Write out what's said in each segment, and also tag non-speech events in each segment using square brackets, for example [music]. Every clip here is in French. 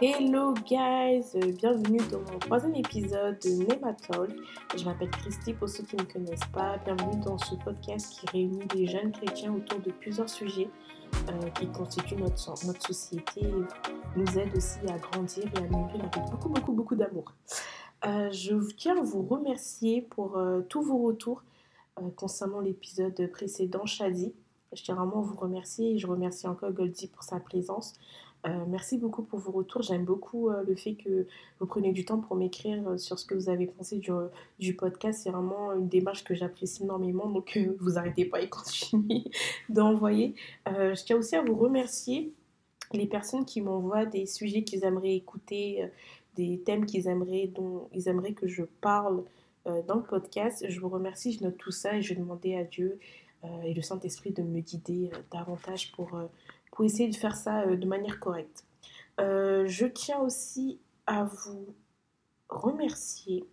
Hello guys, euh, bienvenue dans mon troisième épisode de Nematol. Je m'appelle Christy pour ceux qui ne me connaissent pas. Bienvenue dans ce podcast qui réunit des jeunes chrétiens autour de plusieurs sujets euh, qui constituent notre, notre société et nous aident aussi à grandir et à mûrir avec beaucoup beaucoup beaucoup d'amour. Euh, je tiens à vous remercier pour tous vos retours concernant l'épisode précédent, Shadi. Je tiens vraiment à vous remercier et je remercie encore Goldie pour sa présence. Euh, merci beaucoup pour vos retours. J'aime beaucoup euh, le fait que vous preniez du temps pour m'écrire euh, sur ce que vous avez pensé du, du podcast. C'est vraiment une démarche que j'apprécie énormément. Donc, vous arrêtez pas et [laughs] continuez d'envoyer. je tiens aussi à vous remercier les personnes qui m'envoient des sujets qu'ils aimeraient écouter, des thèmes qu'ils aimeraient, dont ils aimeraient que je parle dans le podcast. Je vous remercie. Je note tout ça et je vais demander à Dieu et le Saint-Esprit de me guider davantage pour pour essayer de faire ça euh, de manière correcte. Euh, je tiens aussi à vous remercier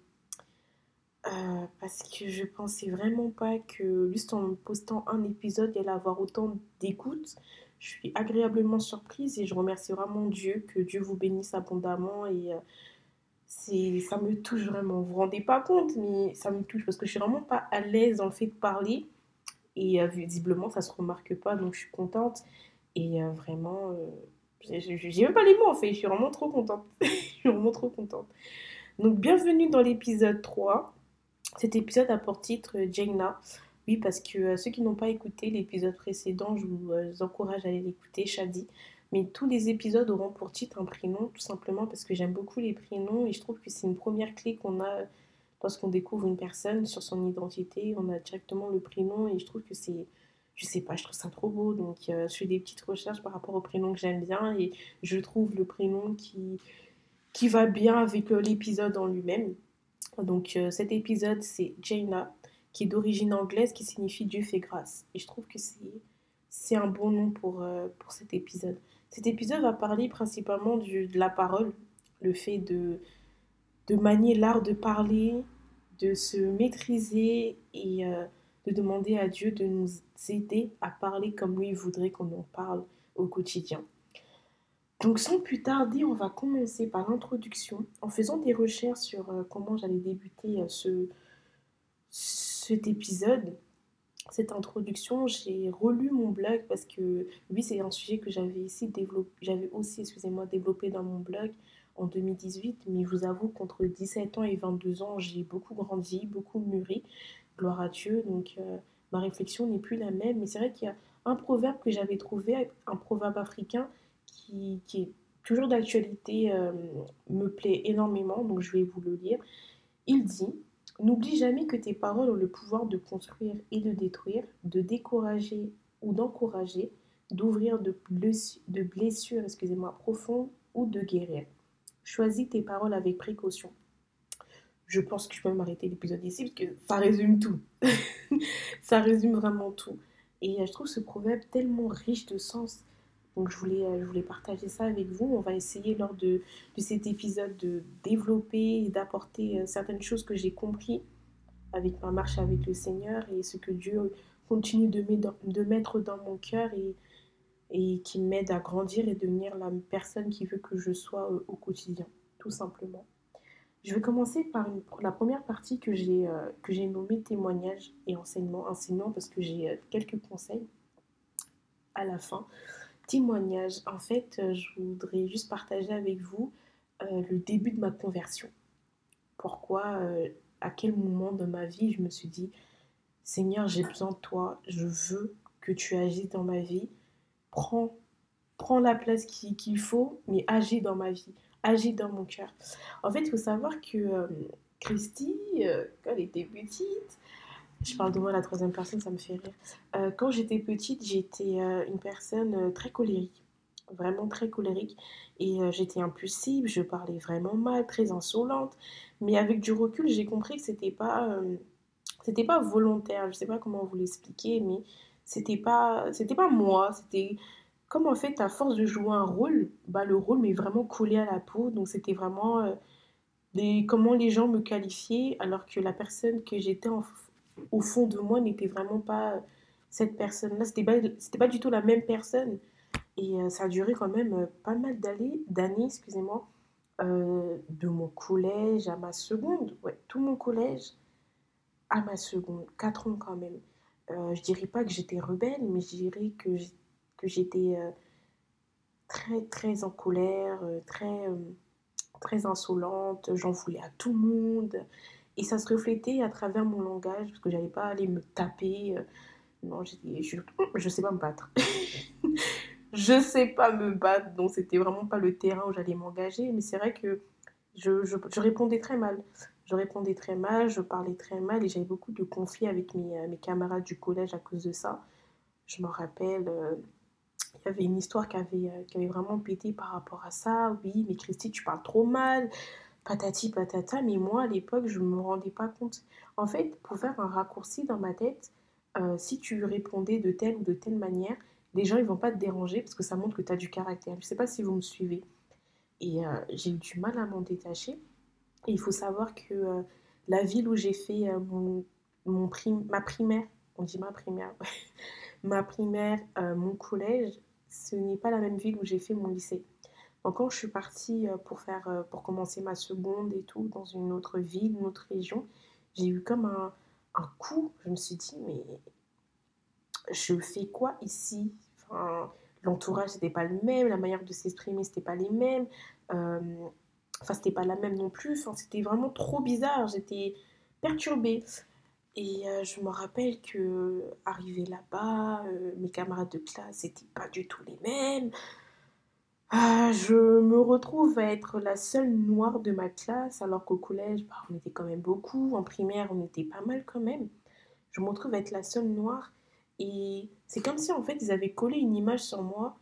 euh, parce que je pensais vraiment pas que juste en postant un épisode, il allait avoir autant d'écoute. Je suis agréablement surprise et je remercie vraiment Dieu, que Dieu vous bénisse abondamment et ça me touche vraiment. Vous vous rendez pas compte, mais ça me touche parce que je suis vraiment pas à l'aise dans le fait de parler et visiblement ça se remarque pas, donc je suis contente. Et euh, vraiment, euh, j'ai même pas les mots en fait, je suis vraiment trop contente. [laughs] je suis vraiment trop contente. Donc bienvenue dans l'épisode 3. Cet épisode a pour titre euh, Jaina. Oui, parce que ceux qui n'ont pas écouté l'épisode précédent, je vous encourage à aller l'écouter, Shadi. Mais tous les épisodes auront pour titre un prénom, tout simplement parce que j'aime beaucoup les prénoms et je trouve que c'est une première clé qu'on a lorsqu'on découvre une personne sur son identité. On a directement le prénom et je trouve que c'est je sais pas, je trouve ça trop beau. Donc, euh, je fais des petites recherches par rapport au prénom que j'aime bien et je trouve le prénom qui, qui va bien avec euh, l'épisode en lui-même. Donc, euh, cet épisode, c'est Jaina, qui est d'origine anglaise, qui signifie Dieu fait grâce. Et je trouve que c'est un bon nom pour, pour cet épisode. Cet épisode va parler principalement de la parole, le fait de, de manier l'art de parler, de se maîtriser et de demander à Dieu de nous aider à parler comme lui voudrait qu'on en parle au quotidien. Donc sans plus tarder, on va commencer par l'introduction en faisant des recherches sur euh, comment j'allais débuter euh, ce, cet épisode, cette introduction. J'ai relu mon blog parce que oui, c'est un sujet que j'avais ici développé, j'avais aussi, développé dans mon blog en 2018, mais je vous avoue qu'entre 17 ans et 22 ans, j'ai beaucoup grandi, beaucoup mûri gloire à Dieu. Donc euh, ma réflexion n'est plus la même. Mais c'est vrai qu'il y a un proverbe que j'avais trouvé, un proverbe africain qui, est toujours d'actualité, euh, me plaît énormément. Donc je vais vous le lire. Il dit N'oublie jamais que tes paroles ont le pouvoir de construire et de détruire, de décourager ou d'encourager, d'ouvrir de, de blessures excusez-moi, profondes ou de guérir. Choisis tes paroles avec précaution je pense que je peux m'arrêter l'épisode ici parce que ça résume tout. [laughs] ça résume vraiment tout. Et euh, je trouve ce proverbe tellement riche de sens. Donc je voulais, euh, je voulais partager ça avec vous. On va essayer lors de, de cet épisode de développer et d'apporter euh, certaines choses que j'ai compris avec ma marche avec le Seigneur et ce que Dieu continue de, de mettre dans mon cœur et, et qui m'aide à grandir et devenir la personne qui veut que je sois au quotidien, tout simplement. Je vais commencer par la première partie que j'ai euh, que j'ai nommée témoignage et enseignement. Enseignement parce que j'ai euh, quelques conseils à la fin. Témoignage, en fait, euh, je voudrais juste partager avec vous le début de ma conversion. Pourquoi, à quel moment de ma vie je me suis dit, Seigneur, j'ai besoin de toi, je veux que tu agisses dans ma vie. Prends, prends la place qu'il faut, mais agis dans ma vie agit dans mon cœur. En fait, il faut savoir que euh, Christy, euh, quand elle était petite, je parle de moi la troisième personne, ça me fait rire. Euh, quand j'étais petite, j'étais une personne très colérique, vraiment très colérique. Et j'étais impulsive, je parlais vraiment mal, très insolente. Mais avec du recul, j'ai compris que c'était pas, c'était pas volontaire. Je sais pas comment vous l'expliquer, mais c'était pas, c'était pas moi. C'était comme en fait, à force de jouer un rôle, bah, le rôle m'est vraiment collé à la peau. Donc, c'était vraiment euh, comment les gens me qualifiaient, alors que la personne que j'étais au fond de moi n'était vraiment pas cette personne-là. C'était pas, pas du tout la même personne. Et ça a duré quand même pas mal d'années, excusez-moi, de mon collège à ma seconde. Ouais, tout mon collège à ma seconde. Quatre ans quand même. je dirais pas que j'étais rebelle, mais je dirais que j'étais très, très en colère, très, très insolente. J'en voulais à tout le monde. Et ça se reflétait à travers mon langage, parce que j'allais pas aller me taper. Non, je, je sais pas me battre. [laughs] je sais pas me battre, donc c'était vraiment pas le terrain où j'allais m'engager. Mais c'est vrai que je, je, répondais très mal. Je répondais très mal, je parlais très mal et j'avais beaucoup de conflits avec mes, euh, mes, camarades du collège à cause de ça. Je me rappelle, euh, il y avait une histoire qui avait, euh, qui avait vraiment pété par rapport à ça. Oui, mais Christy, tu parles trop mal, patati patata. Mais moi, à l'époque, je ne me rendais pas compte. En fait, pour faire un raccourci dans ma tête, si tu répondais de telle ou de telle manière, les gens ils vont pas te déranger parce que ça montre que tu as du caractère. Je sais pas si vous me suivez. Et euh, j'ai eu du mal à m'en détacher. Et il faut savoir que euh, la ville où j'ai fait euh, mon, mon ma primaire, on dit ma primaire, [laughs] ma primaire, mon collège, ce n'est pas la même ville où j'ai fait mon lycée. Donc quand je suis partie pour, faire, pour commencer ma seconde et tout, dans une autre ville, une autre région, j'ai eu comme un, un coup. Je me suis dit, mais je fais quoi ici? L'entourage, c'était pas le même, la manière de s'exprimer, c'était pas les mêmes. Euh, enfin, c'était pas la même non plus. Enfin, c'était vraiment trop bizarre. J'étais perturbée. Et euh, je me rappelle que arrivé là-bas, euh, mes camarades de classe n'étaient pas du tout les mêmes. je me retrouve à être la seule noire de ma classe, alors qu'au collège, bah, on était quand même beaucoup. En primaire, on était pas mal quand même. Je me retrouve à être la seule noire. Et c'est comme si en fait ils avaient collé une image sur moi,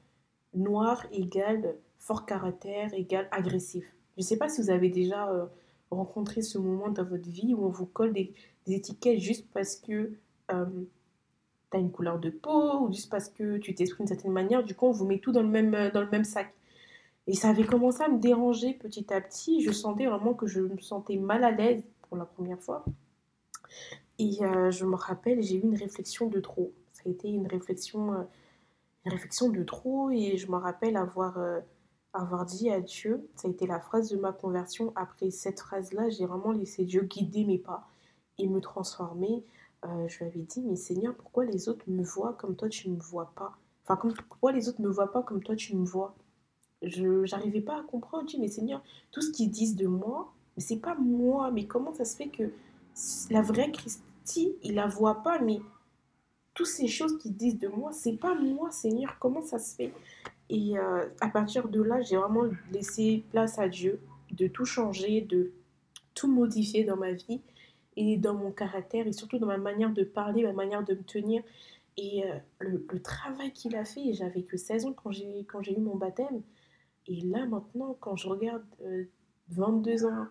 noir égale fort caractère égale agressif. Je ne sais pas si vous avez déjà euh, rencontré ce moment dans votre vie où on vous colle des, étiquettes juste parce que euh, tu as une couleur de peau ou juste parce que tu t'exprimes d'une certaine manière. Du coup, on vous met tout dans le même, euh, dans le même sac. Et ça avait commencé à me déranger petit à petit. Je sentais vraiment que je me sentais mal à l'aise pour la première fois. Et je me rappelle, j'ai eu une réflexion de trop ça a été une réflexion, euh, une réflexion de trop et je me rappelle avoir, euh, avoir dit à Dieu, ça a été la phrase de ma conversion. Après cette phrase-là, j'ai vraiment laissé Dieu guider mes pas et me transformer. Euh, je lui avais dit, mais Seigneur, pourquoi les autres me voient comme toi tu ne me vois pas? Enfin, pourquoi les autres ne me voient pas comme toi tu me vois? Je n'arrivais pas à comprendre. Je dis, mais Seigneur, tout ce qu'ils disent de moi, mais c'est pas moi. Mais comment ça se fait que la vraie Christie, il la voit pas, mais toutes ces choses qui disent de moi, c'est pas moi, Seigneur, comment ça se fait? Et euh, à partir de là, j'ai vraiment laissé place à Dieu de tout changer, de tout modifier dans ma vie et dans mon caractère et surtout dans ma manière de parler, ma manière de me tenir. Et euh, le, travail qu'il a fait, j'avais que 16 ans quand j'ai, quand j'ai eu mon baptême. Et là maintenant, quand je regarde 22 euh, ans,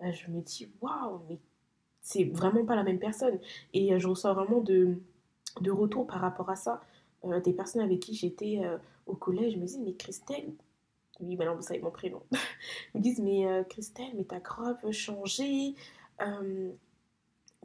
je me dis, waouh, mais c'est vraiment pas la même personne. Et je ressens vraiment de, de retour par rapport à ça. Euh, des personnes avec qui j'étais euh, collège me disent Mais Christelle, oui, maintenant vous savez mon prénom, [laughs] me disent Mais euh, Christelle, mais t'as grave changé.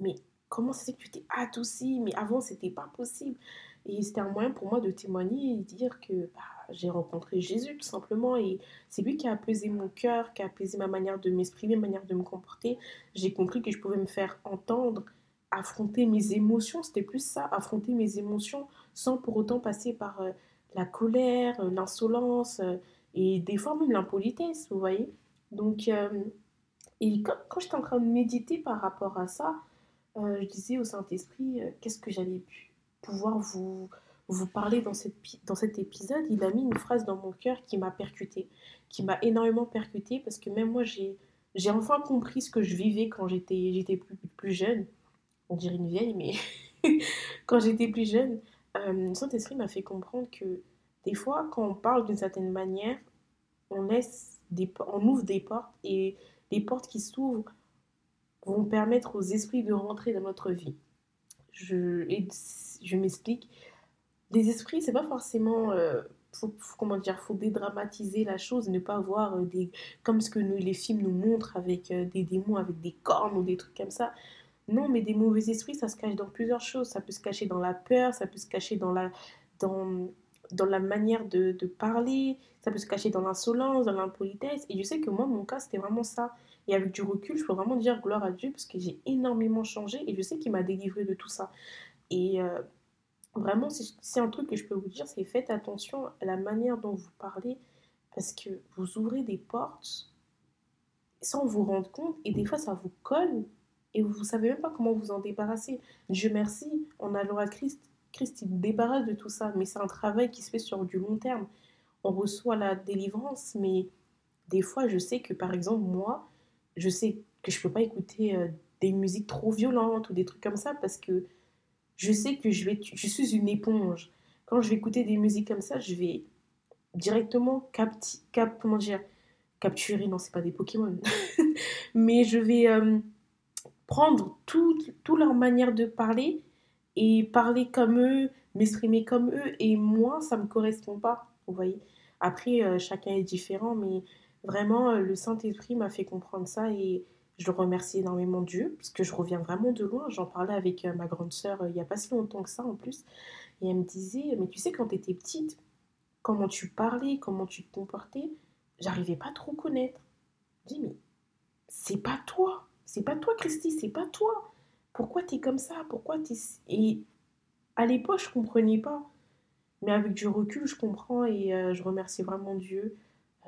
mais comment ça fait que tu t'es adoucie? Mais avant, c'était pas possible. Et c'était un moyen pour moi de témoigner et dire que bah, j'ai rencontré Jésus tout simplement. Et c'est lui qui a apaisé mon cœur, qui a apaisé ma manière de m'exprimer, ma manière de me comporter. J'ai compris que je pouvais me faire entendre affronter mes émotions, c'était plus ça, affronter mes émotions sans pour autant passer par euh, la colère, euh, l'insolence euh, et des fois même l'impolitesse, vous voyez. Donc, et quand, j'étais en train de méditer par rapport à ça, je disais au Saint-Esprit, qu'est-ce que j'allais pouvoir vous, vous parler dans, cette, dans cet épisode? Il a mis une phrase dans mon cœur qui m'a percuté, qui m'a énormément percuté parce que même moi, j'ai j'ai enfin compris ce que je vivais quand j'étais plus, plus jeune. On dirait une vieille, mais [laughs] quand j'étais plus jeune, euh, Saint-Esprit m'a fait comprendre que des fois, quand on parle d'une certaine manière, on laisse des, on ouvre des portes et les portes qui s'ouvrent vont permettre aux esprits de rentrer dans notre vie. Je, je m'explique. Les esprits, c'est pas forcément euh, faut, comment dire, faut dédramatiser la chose, ne pas voir euh, des, comme ce que les films nous montrent avec euh, des démons, avec des cornes ou des trucs comme ça. Non, mais des mauvais esprits, ça se cache dans plusieurs choses. Ça peut se cacher dans la peur, ça peut se cacher dans la, manière de, de parler, ça peut se cacher dans l'insolence, dans l'impolitesse. Et je sais que moi, mon cas, c'était vraiment ça. Et avec du recul, je peux vraiment dire gloire à Dieu parce que j'ai énormément changé et je sais qu'il m'a délivré de tout ça. Et euh, vraiment, c'est un truc que je peux vous dire, c'est faites attention à la manière dont vous parlez parce que vous ouvrez des portes sans vous rendre compte et des fois ça vous colle et vous ne savez même pas comment vous en débarrasser. Dieu merci, en allant à Christ, Christ il débarrasse de tout ça, mais c'est un travail qui se fait sur du long terme. On reçoit la délivrance, mais des fois je sais que par exemple moi, je sais que je peux pas écouter euh, des musiques trop violentes ou des trucs comme ça parce que je sais que je vais je suis une éponge. Quand je vais écouter des musiques comme ça, je vais directement capti, cap, comment dire, capturer, non, c'est pas des Pokémon, [laughs] mais je vais euh, prendre toute tout leur manière de parler et parler comme eux, m'exprimer comme eux, et moi, ça me correspond pas, vous voyez. Après, euh, chacun est différent, mais vraiment, euh, le Saint-Esprit m'a fait comprendre ça et je le remercie énormément Dieu, parce que je reviens vraiment de loin. J'en parlais avec ma grande sœur il n'y a pas si longtemps que ça en plus, et elle me disait, mais tu sais, quand tu étais petite, comment tu parlais, comment tu te comportais, j'arrivais pas trop connaître. Je dis, mais c'est pas toi, c'est pas toi, Christy, c'est pas toi. Pourquoi tu es comme ça? Pourquoi t'es... Et à l'époque, je comprenais pas. Mais avec du recul, je comprends et euh, je remercie vraiment Dieu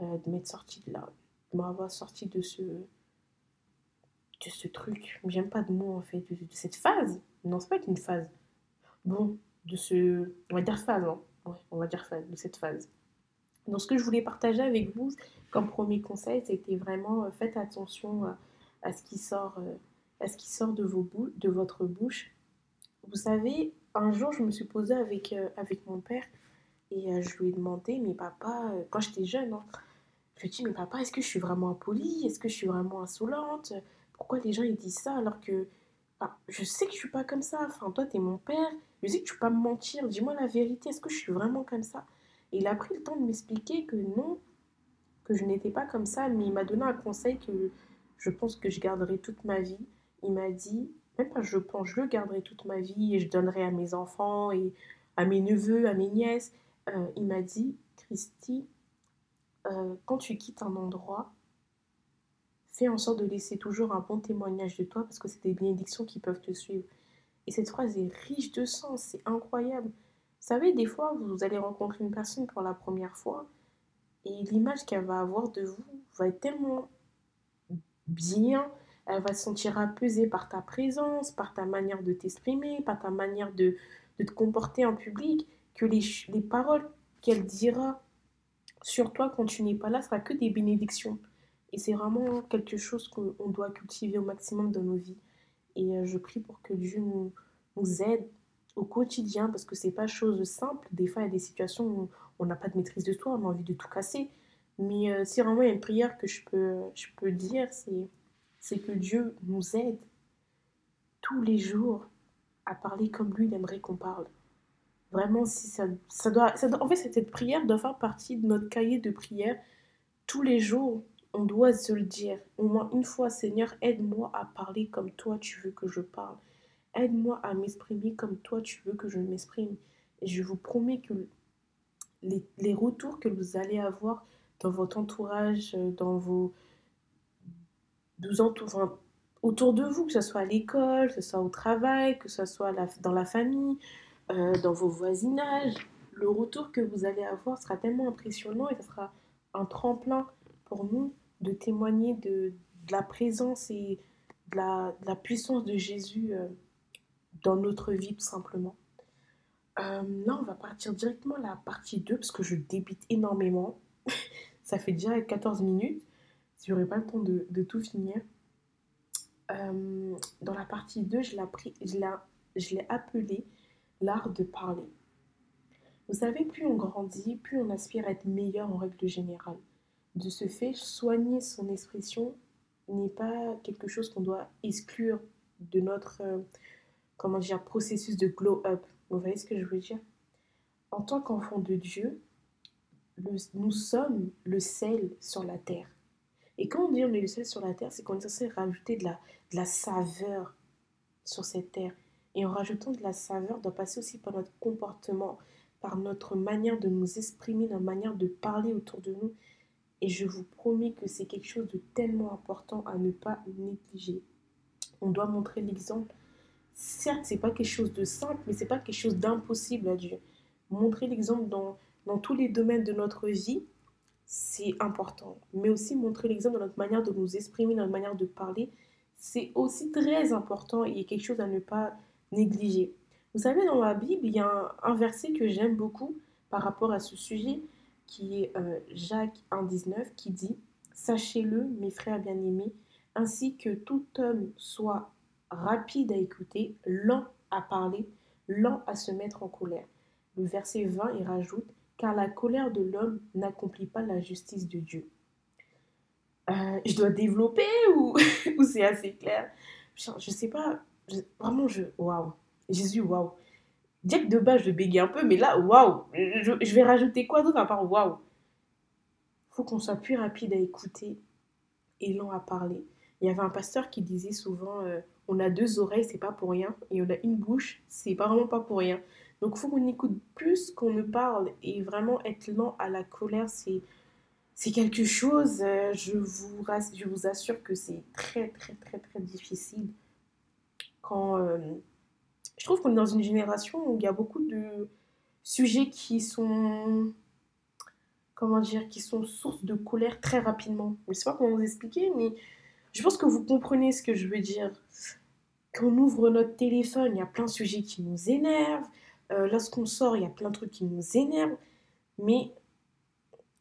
euh, de m'être sorti de là, de m'avoir sorti de ce, de ce truc. J'aime pas de mots en fait, de, cette phase. Non, c'est pas qu'une phase. Bon, de ce, on va dire phase, hein on va dire de cette phase. Donc ce que je voulais partager avec vous comme premier conseil, c'était vraiment euh, faites attention à, ce qui sort, euh, à ce qui sort de, vos de votre bouche. Vous savez, un jour je me suis posée avec, euh, avec mon père et je lui ai demandé, mais papa, quand j'étais jeune, hein, je lui ai dit, mais papa, est-ce que je suis vraiment impolie Est-ce que je suis vraiment insolente? Pourquoi les gens ils disent ça alors que ah, je sais que je suis pas comme ça. Enfin, toi, tu es mon père. Je sais que tu peux pas me mentir. Dis-moi la vérité. Est-ce que je suis vraiment comme ça? Et il a pris le temps de m'expliquer que non, que je n'étais pas comme ça. Mais il m'a donné un conseil que je pense que je garderai toute ma vie. Il m'a dit, même pas je pense, je le garderai toute ma vie et je donnerai à mes enfants et à mes neveux, à mes nièces. Euh, il m'a dit, Christy, euh, quand tu quittes un endroit, Fais en sorte de laisser toujours un bon témoignage de toi parce que c'est des bénédictions qui peuvent te suivre. Et cette phrase est riche de sens, c'est incroyable. Vous savez, des fois, vous allez rencontrer une personne pour la première fois et l'image qu'elle va avoir de vous va être tellement bien, elle va se sentir apaisée par ta présence, par ta manière de t'exprimer, par ta manière de, te comporter en public, que les, les paroles qu'elle dira sur toi quand tu n'es pas là sera que des bénédictions. Et c'est vraiment quelque chose qu'on doit cultiver au maximum dans nos vies. Et euh, je prie pour que Dieu nous, nous aide au quotidien, parce que c'est pas chose simple. Des fois, il y a des situations où on n'a pas de maîtrise de soi, on a envie de tout casser. Mais euh, si vraiment il y a une prière que je peux, je peux dire, c'est, c'est que Dieu nous aide tous les jours à parler comme lui, il aimerait qu'on parle. Vraiment, si ça, ça, doit, en fait, cette prière doit faire partie de notre cahier de prière tous les jours on doit se le dire au moins une fois, Seigneur, aide-moi à parler comme toi tu veux que je parle. Aide-moi à m'exprimer comme toi tu veux que je m'exprime. Et je vous promets que les, retours que vous allez avoir dans votre entourage, euh, dans vos, autour de vous, que ce soit à l'école, que ce soit au travail, que ce soit dans la famille, euh, dans vos voisinages, le retour que vous allez avoir sera tellement impressionnant et ce sera un tremplin pour nous de témoigner de, la présence et de la, puissance de Jésus euh, dans notre vie tout simplement. Euh, là, on va partir directement à la partie 2 parce que je débite énormément. Ça fait déjà 14 minutes. Si j'aurais pas le temps de, tout finir. Euh, dans la partie 2, je l'ai appelé l'art de parler. Vous savez, plus on grandit, plus on aspire à être meilleur en règle générale. De ce fait, soigner son expression n'est pas quelque chose qu'on doit exclure de notre euh, comment dire, processus de glow-up. Vous voyez ce que je veux dire? En tant qu'enfant de Dieu, nous sommes le sel sur la terre. Et quand on dit on est le sel sur la terre, c'est qu'on est censé rajouter de la, saveur sur cette terre. Et en rajoutant de la saveur, doit passer aussi par notre comportement, par notre manière de nous exprimer, notre manière de parler autour de nous. Et je vous promets que c'est quelque chose de tellement important à ne pas négliger. On doit montrer l'exemple. Certes, c'est pas quelque chose de simple, mais c'est pas quelque chose d'impossible à Dieu. Montrer l'exemple dans, dans tous les domaines de notre vie, c'est important. Mais aussi montrer l'exemple dans notre manière de nous exprimer, dans notre manière de parler, c'est aussi très important et quelque chose à ne pas négliger. Vous savez, dans la Bible, il y a un, verset que j'aime beaucoup par rapport à ce sujet, qui est euh, Jacques 1,19, qui dit Sachez-le, mes frères bien-aimés, ainsi que tout homme soit rapide à écouter, lent à parler, lent à se mettre en colère. Le verset 20, il rajoute Car la colère de l'homme n'accomplit pas la justice de Dieu. Euh, je dois développer ou, [laughs] c'est assez clair? Je ne sais pas. vraiment, je. Waouh! Jésus, waouh. Dire que de base, je bégaye un peu, mais là, waouh. Je, vais rajouter quoi d'autre à part waouh? Faut qu'on soit plus rapide à écouter et lent à parler. Il y avait un pasteur qui disait souvent euh, on a deux oreilles, c'est pas pour rien, et on a une bouche, c'est pas vraiment pas pour rien. Donc il faut qu'on écoute plus qu'on ne parle et vraiment être lent à la colère, c'est c'est quelque chose, euh, je, vous, je vous assure que c'est très très très très difficile quand euh, je trouve qu'on est dans une génération où il y a beaucoup de sujets qui sont, comment dire, qui sont source de colère très rapidement. Je ne sais pas comment vous expliquer, mais je pense que vous comprenez ce que je veux dire. Quand on ouvre notre téléphone, il y a plein de sujets qui nous énervent. Euh, lorsqu'on sort, il y a plein de trucs qui nous énervent. Mais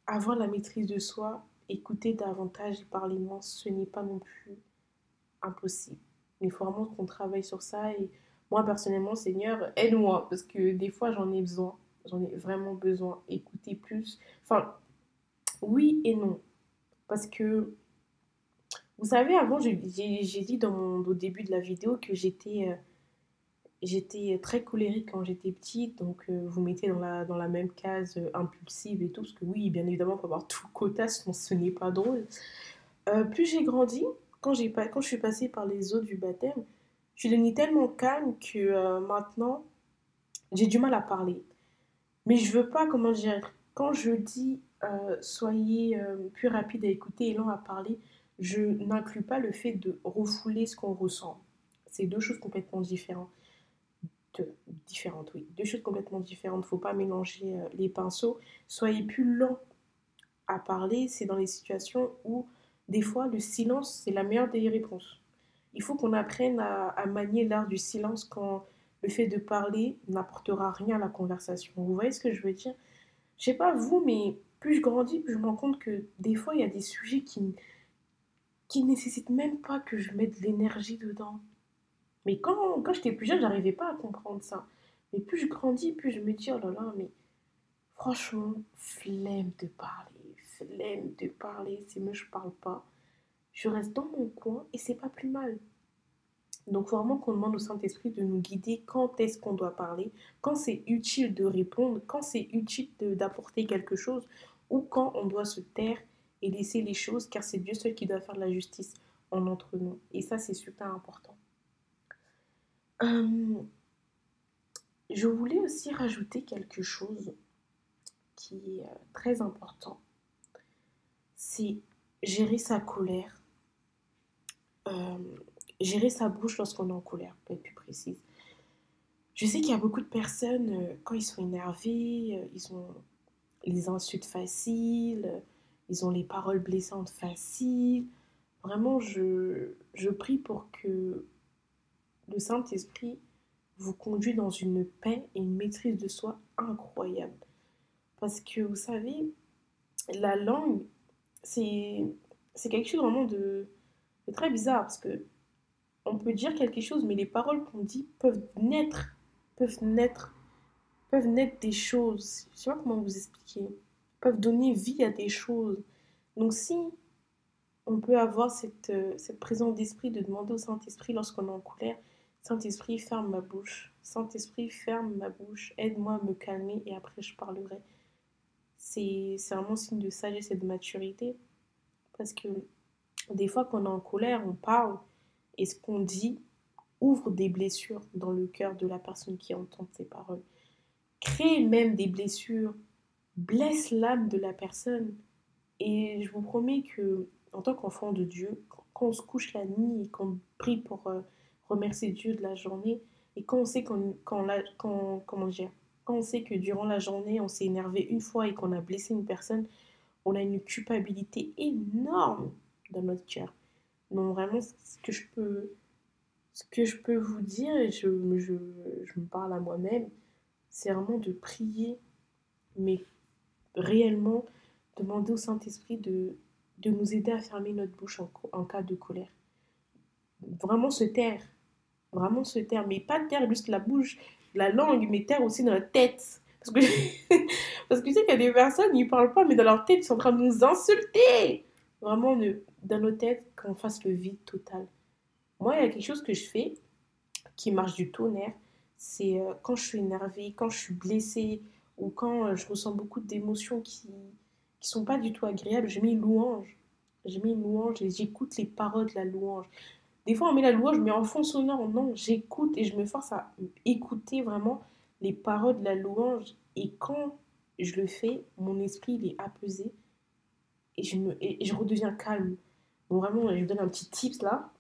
avoir la maîtrise de soi, écouter davantage et parler moins, ce n'est pas non plus impossible. Il faut vraiment qu'on travaille sur ça et moi, personnellement, Seigneur, aide-moi, parce que des fois, j'en ai besoin. J'en ai vraiment besoin. Écouter plus. Enfin, oui et non. Parce que, vous savez, avant, j'ai dit dans mon, au début de la vidéo que j'étais euh, j'étais très colérique quand j'étais petite. Donc, euh, vous mettez dans la, dans la même case euh, impulsive et tout. Parce que oui, bien évidemment, il faut avoir tout le quota, sinon ce n'est pas drôle. plus j'ai grandi, quand, quand je suis passée par les eaux du baptême, je suis devenue tellement calme que euh, maintenant, j'ai du mal à parler. Mais je veux pas, comment dire, quand je dis euh, soyez euh, plus rapide à écouter et lent à parler, je n'inclus pas le fait de refouler ce qu'on ressent. C'est deux choses complètement différentes. Différentes, oui. Deux choses complètement différentes. Il faut pas mélanger les pinceaux. Soyez plus lent à parler. C'est dans les situations où, des fois, le silence, c'est la meilleure des réponses. Il faut qu'on apprenne à, manier l'art du silence quand le fait de parler n'apportera rien à la conversation. Vous voyez ce que je veux dire? Je sais pas vous, mais plus je grandis, plus je me rends compte que des fois, il y a des sujets qui qui nécessitent même pas que je mette de l'énergie dedans. Mais quand, j'étais plus jeune, j'arrivais pas à comprendre ça. Mais plus je grandis, plus je me dis, oh là là, mais franchement, flemme de parler, flemme de parler, c'est moi je parle pas je reste dans mon coin et c'est pas plus mal. Donc vraiment qu'on demande au Saint-Esprit de nous guider quand est-ce qu'on doit parler, quand c'est utile de répondre, quand c'est utile d'apporter quelque chose ou quand on doit se taire et laisser les choses car c'est Dieu seul qui doit faire la justice en entre nous. Et ça c'est super important. Euh, je voulais aussi rajouter quelque chose qui est euh, très important. C'est gérer sa colère euh, gérer sa bouche lorsqu'on est en colère, pour être plus précise. Je sais qu'il y a beaucoup de personnes, quand ils sont énervés, ils ont les insultes faciles, ils ont les paroles blessantes faciles. Vraiment, je, je prie pour que le Saint-Esprit vous conduise dans une paix et une maîtrise de soi incroyable. Parce que vous savez, la langue, c'est quelque chose vraiment de, très bizarre parce que on peut dire quelque chose, mais les paroles qu'on dit peuvent naître, peuvent naître, peuvent naître des choses. Je sais pas comment vous expliquer. Peuvent donner vie à des choses. Donc si on peut avoir cette, euh, cette présence d'esprit de demander au Saint-Esprit lorsqu'on est en colère, Saint-Esprit, ferme ma bouche. Saint-Esprit, ferme ma bouche. Aide-moi à me calmer et après je parlerai. C'est vraiment signe de sagesse et de maturité. Parce que des fois, quand on est en colère, on parle et ce qu'on dit ouvre des blessures dans le cœur de la personne qui entend ces paroles. crée même des blessures, blesse l'âme de la personne. Et je vous promets que, en tant qu'enfant de Dieu, quand on se couche la nuit et qu'on prie pour euh, remercier Dieu de la journée, et quand on sait qu'on, quand, comment dire, quand on sait que durant la journée, on s'est énervé une fois et qu'on a blessé une personne, on a une culpabilité énorme dans notre cœur. Donc vraiment, ce que je peux, ce que je peux vous dire, et je, je, je me parle à moi-même, c'est vraiment de prier, mais réellement demander au Saint-Esprit de, de nous aider à fermer notre bouche en cas de colère. Vraiment se taire. Vraiment se taire. Mais pas taire juste la bouche, la langue, mais taire aussi dans la tête. Parce que, [laughs] parce que tu sais qu'il y a des personnes, ils parlent pas, mais dans leur tête, ils sont en train de nous insulter. Vraiment, dans nos têtes, qu'on fasse le vide total. Moi, il y a quelque chose que je fais qui marche du tonnerre. C'est euh, quand je suis énervée, quand je suis blessée, ou quand euh, je ressens beaucoup d'émotions qui qui sont pas du tout agréables, je mets une louange. Je mets louange et j'écoute les paroles de la louange. Des fois, on met la louange, mais en fond sonore, non, j'écoute et je me force à écouter vraiment les paroles de la louange. Et quand je le fais, mon esprit, il est apaisé et je, me, et je redeviens calme. Donc vraiment, je vous donne un petit tips là.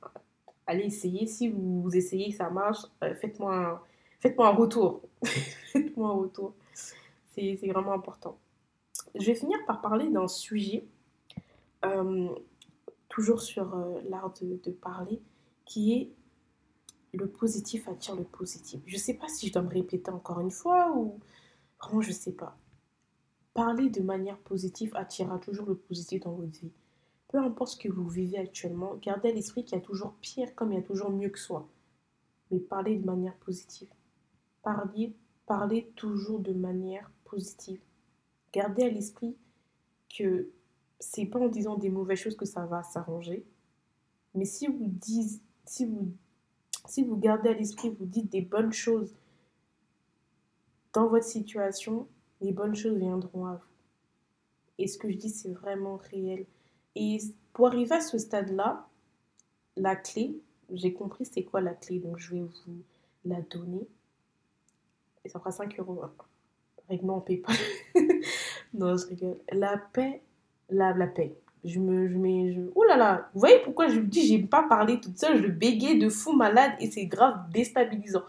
Allez essayer. Si vous essayez, ça marche, euh, faites-moi un, faites un retour. faites-moi un retour. [laughs] C'est vraiment important je vais finir par parler d'un sujet, euh, toujours sur euh, l'art de, parler, qui est le positif attire le positif. Je ne sais pas si je dois me répéter encore une fois ou vraiment je ne sais pas. Parler de manière positive attirera toujours le positif dans votre vie. Peu importe ce que vous vivez actuellement, gardez à l'esprit qu'il y a toujours pire comme il y a toujours mieux que soi. Mais parlez de manière positive. Parlez, toujours de manière positive. Gardez à l'esprit que c'est pas en disant des mauvaises choses que ça va s'arranger. Mais si vous dites, si vous, si vous gardez à l'esprit, vous dites des bonnes choses dans votre situation, les bonnes choses viendront à vous. Et ce que je dis, c'est vraiment réel. Et pour arriver à ce stade-là, la clé, j'ai compris c'est quoi la clé, donc je vais vous la donner. Et ça fera 5 euros. Règlement PayPal. [laughs] non, je rigole. La paix, la, la paix. Je me, je mets, je... Oh là là, vous voyez pourquoi je me dis, j'ai pas parlé toute seule, je bégayais de fou malade et c'est grave déstabilisant.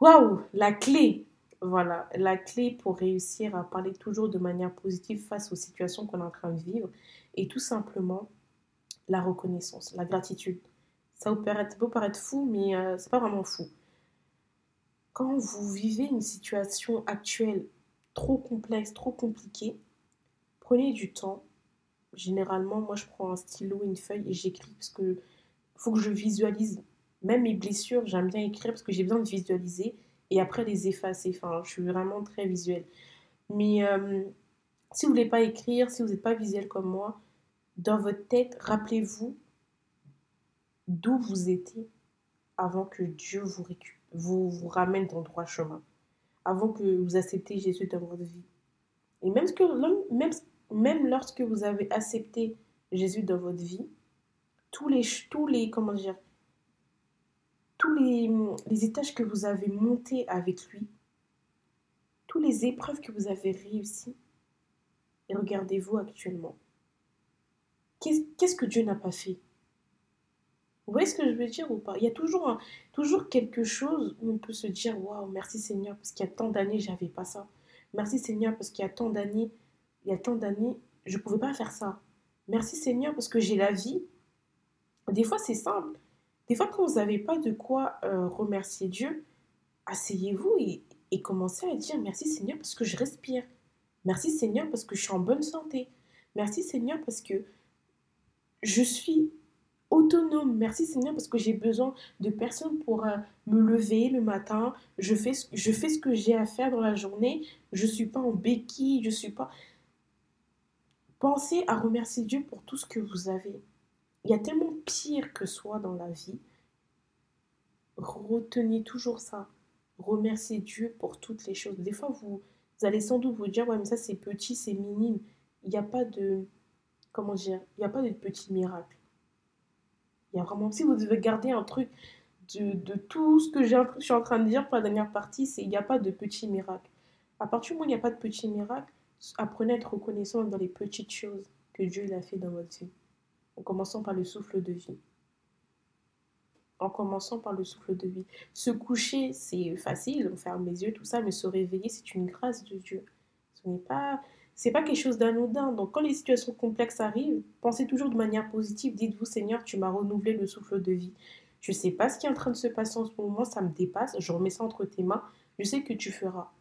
Waouh, la clé, voilà, la clé pour réussir à parler toujours de manière positive face aux situations qu'on est en train de vivre et tout simplement la reconnaissance, la gratitude. Ça peut paraître, paraître fou, mais euh, c'est pas vraiment fou quand vous vivez une situation actuelle trop complexe, trop compliquée, prenez du temps. Généralement, moi, je prends un stylo, une feuille et j'écris parce que faut que je visualise. Même mes blessures, j'aime bien écrire parce que j'ai besoin de visualiser et après les effacer. Enfin, je suis vraiment très visuelle. Mais euh, si vous voulez pas écrire, si vous n'êtes pas visuel comme moi, dans votre tête, rappelez-vous d'où vous étiez avant que Dieu vous ramène dans le droit chemin, avant que vous acceptez Jésus dans votre vie. Et même, que, même, même lorsque vous avez accepté Jésus dans votre vie, tous les, tous les, comment dire, tous les, les étages que vous avez montés avec lui, toutes les épreuves que vous avez réussies, et regardez-vous actuellement. Qu'est-ce que Dieu n'a pas fait? Vous voyez ce que je veux dire ou pas? Il y a toujours, toujours quelque chose où on peut se dire Waouh, merci Seigneur, parce qu'il y a tant d'années, j'avais pas ça. Merci Seigneur, parce qu'il y a tant d'années, il y a tant d'années, je ne pouvais pas faire ça. Merci Seigneur, parce que j'ai la vie. Des fois, c'est simple. Des fois, quand vous n'avez pas de quoi euh, remercier Dieu, asseyez-vous et, commencez à dire Merci Seigneur, parce que je respire. Merci Seigneur, parce que je suis en bonne santé. Merci Seigneur, parce que je suis autonome. Merci Seigneur parce que j'ai besoin de personnes pour euh, me lever le matin. Je fais, je fais ce que j'ai à faire dans la journée. Je ne suis pas en béquille. Je suis pas. Pensez à remercier Dieu pour tout ce que vous avez. Il y a tellement pire que soi dans la vie. Retenez toujours ça. Remerciez Dieu pour toutes les choses. Des fois, vous, allez sans doute vous dire, ouais, mais ça c'est petit, c'est minime. Il n'y a pas de, comment dire, il n'y a pas de petit miracle il y a vraiment, si vous devez garder un truc de, de tout ce que je suis en train de dire pour la dernière partie, c'est il n'y a pas de petit miracle. À partir du moment où il n'y a pas de petits miracles, apprenez à être reconnaissant dans les petites choses que Dieu a fait dans votre vie. En commençant par le souffle de vie. En commençant par le souffle de vie. Se coucher, c'est facile, on ferme les yeux, tout ça, mais se réveiller, c'est une grâce de Dieu. Ce n'est pas, c'est pas quelque chose d'anodin. Donc quand les situations complexes arrivent, pensez toujours de manière positive. Dites-vous, Seigneur, tu m'as renouvelé le souffle de vie. Je ne sais pas ce qui est en train de se passer en ce moment, ça me dépasse. Je remets ça entre tes mains. Je sais que tu feras.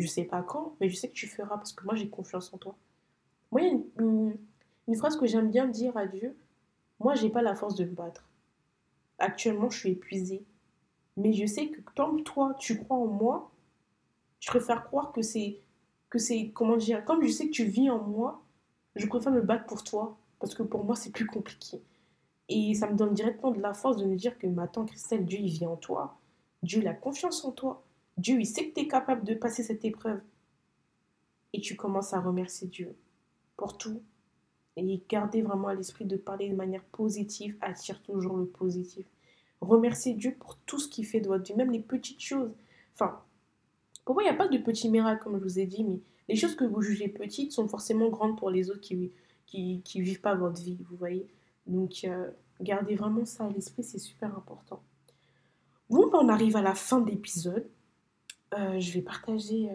Je sais pas quand, mais je sais que tu feras parce que moi j'ai confiance en toi. Moi, il y a une, phrase que j'aime bien dire à Dieu. Moi, j'ai pas la force de me battre. Actuellement, je suis épuisée. Mais je sais que tant que toi, tu crois en moi, je préfère croire que c'est que c'est comment dire, comme je sais que tu vis en moi, je préfère me battre pour toi parce que pour moi c'est plus compliqué. Et ça me donne directement de la force de me dire que maintenant, Christelle, Dieu, il vit en toi. Dieu, il a confiance en toi. Dieu, il sait que tu es capable de passer cette épreuve. Et tu commences à remercier Dieu pour tout. Et garder vraiment à l'esprit de parler de manière positive attire toujours le positif. Remercier Dieu pour tout ce qu'il fait de votre vie, même les petites choses. Enfin, pour moi, il n'y a pas de petits miracles, comme je vous ai dit, mais les choses que vous jugez petites sont forcément grandes pour les autres qui ne vivent pas votre vie, vous voyez. Donc, euh, gardez vraiment ça à l'esprit, c'est super important. Bon, ben, on arrive à la fin de l'épisode. Euh, je vais partager euh,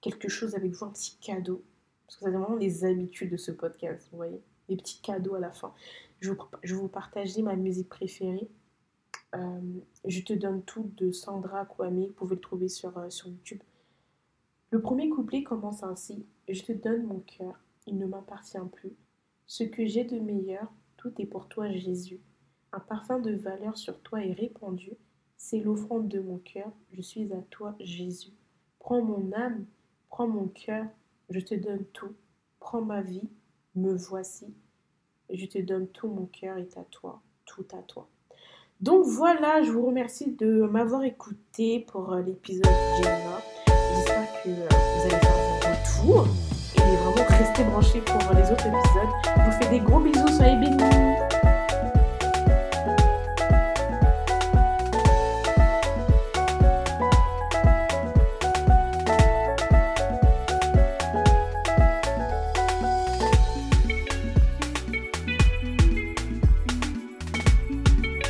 quelque chose avec vous, un petit cadeau. Parce que c'est vraiment les habitudes de ce podcast, vous voyez. Des petits cadeaux à la fin. Je vais vous partager ma musique préférée. je te donne tout de Sandra Kwame. Vous pouvez le trouver sur, sur YouTube. Le premier couplet commence ainsi. Je te donne mon cœur, il ne m'appartient plus. Ce que j'ai de meilleur, tout est pour toi, Jésus. Un parfum de valeur sur toi est répandu. C'est l'offrande de mon cœur. Je suis à toi, Jésus. Prends mon âme, prends mon cœur. Je te donne tout. Prends ma vie. Me voici. Je te donne tout. Mon cœur est à toi. Tout à toi. Donc voilà, je vous remercie de m'avoir écouté pour euh, l'épisode Jenna. J'espère que euh, vous allez faire un retour et vraiment rester branchés pour les autres épisodes. Je vous fais des gros bisous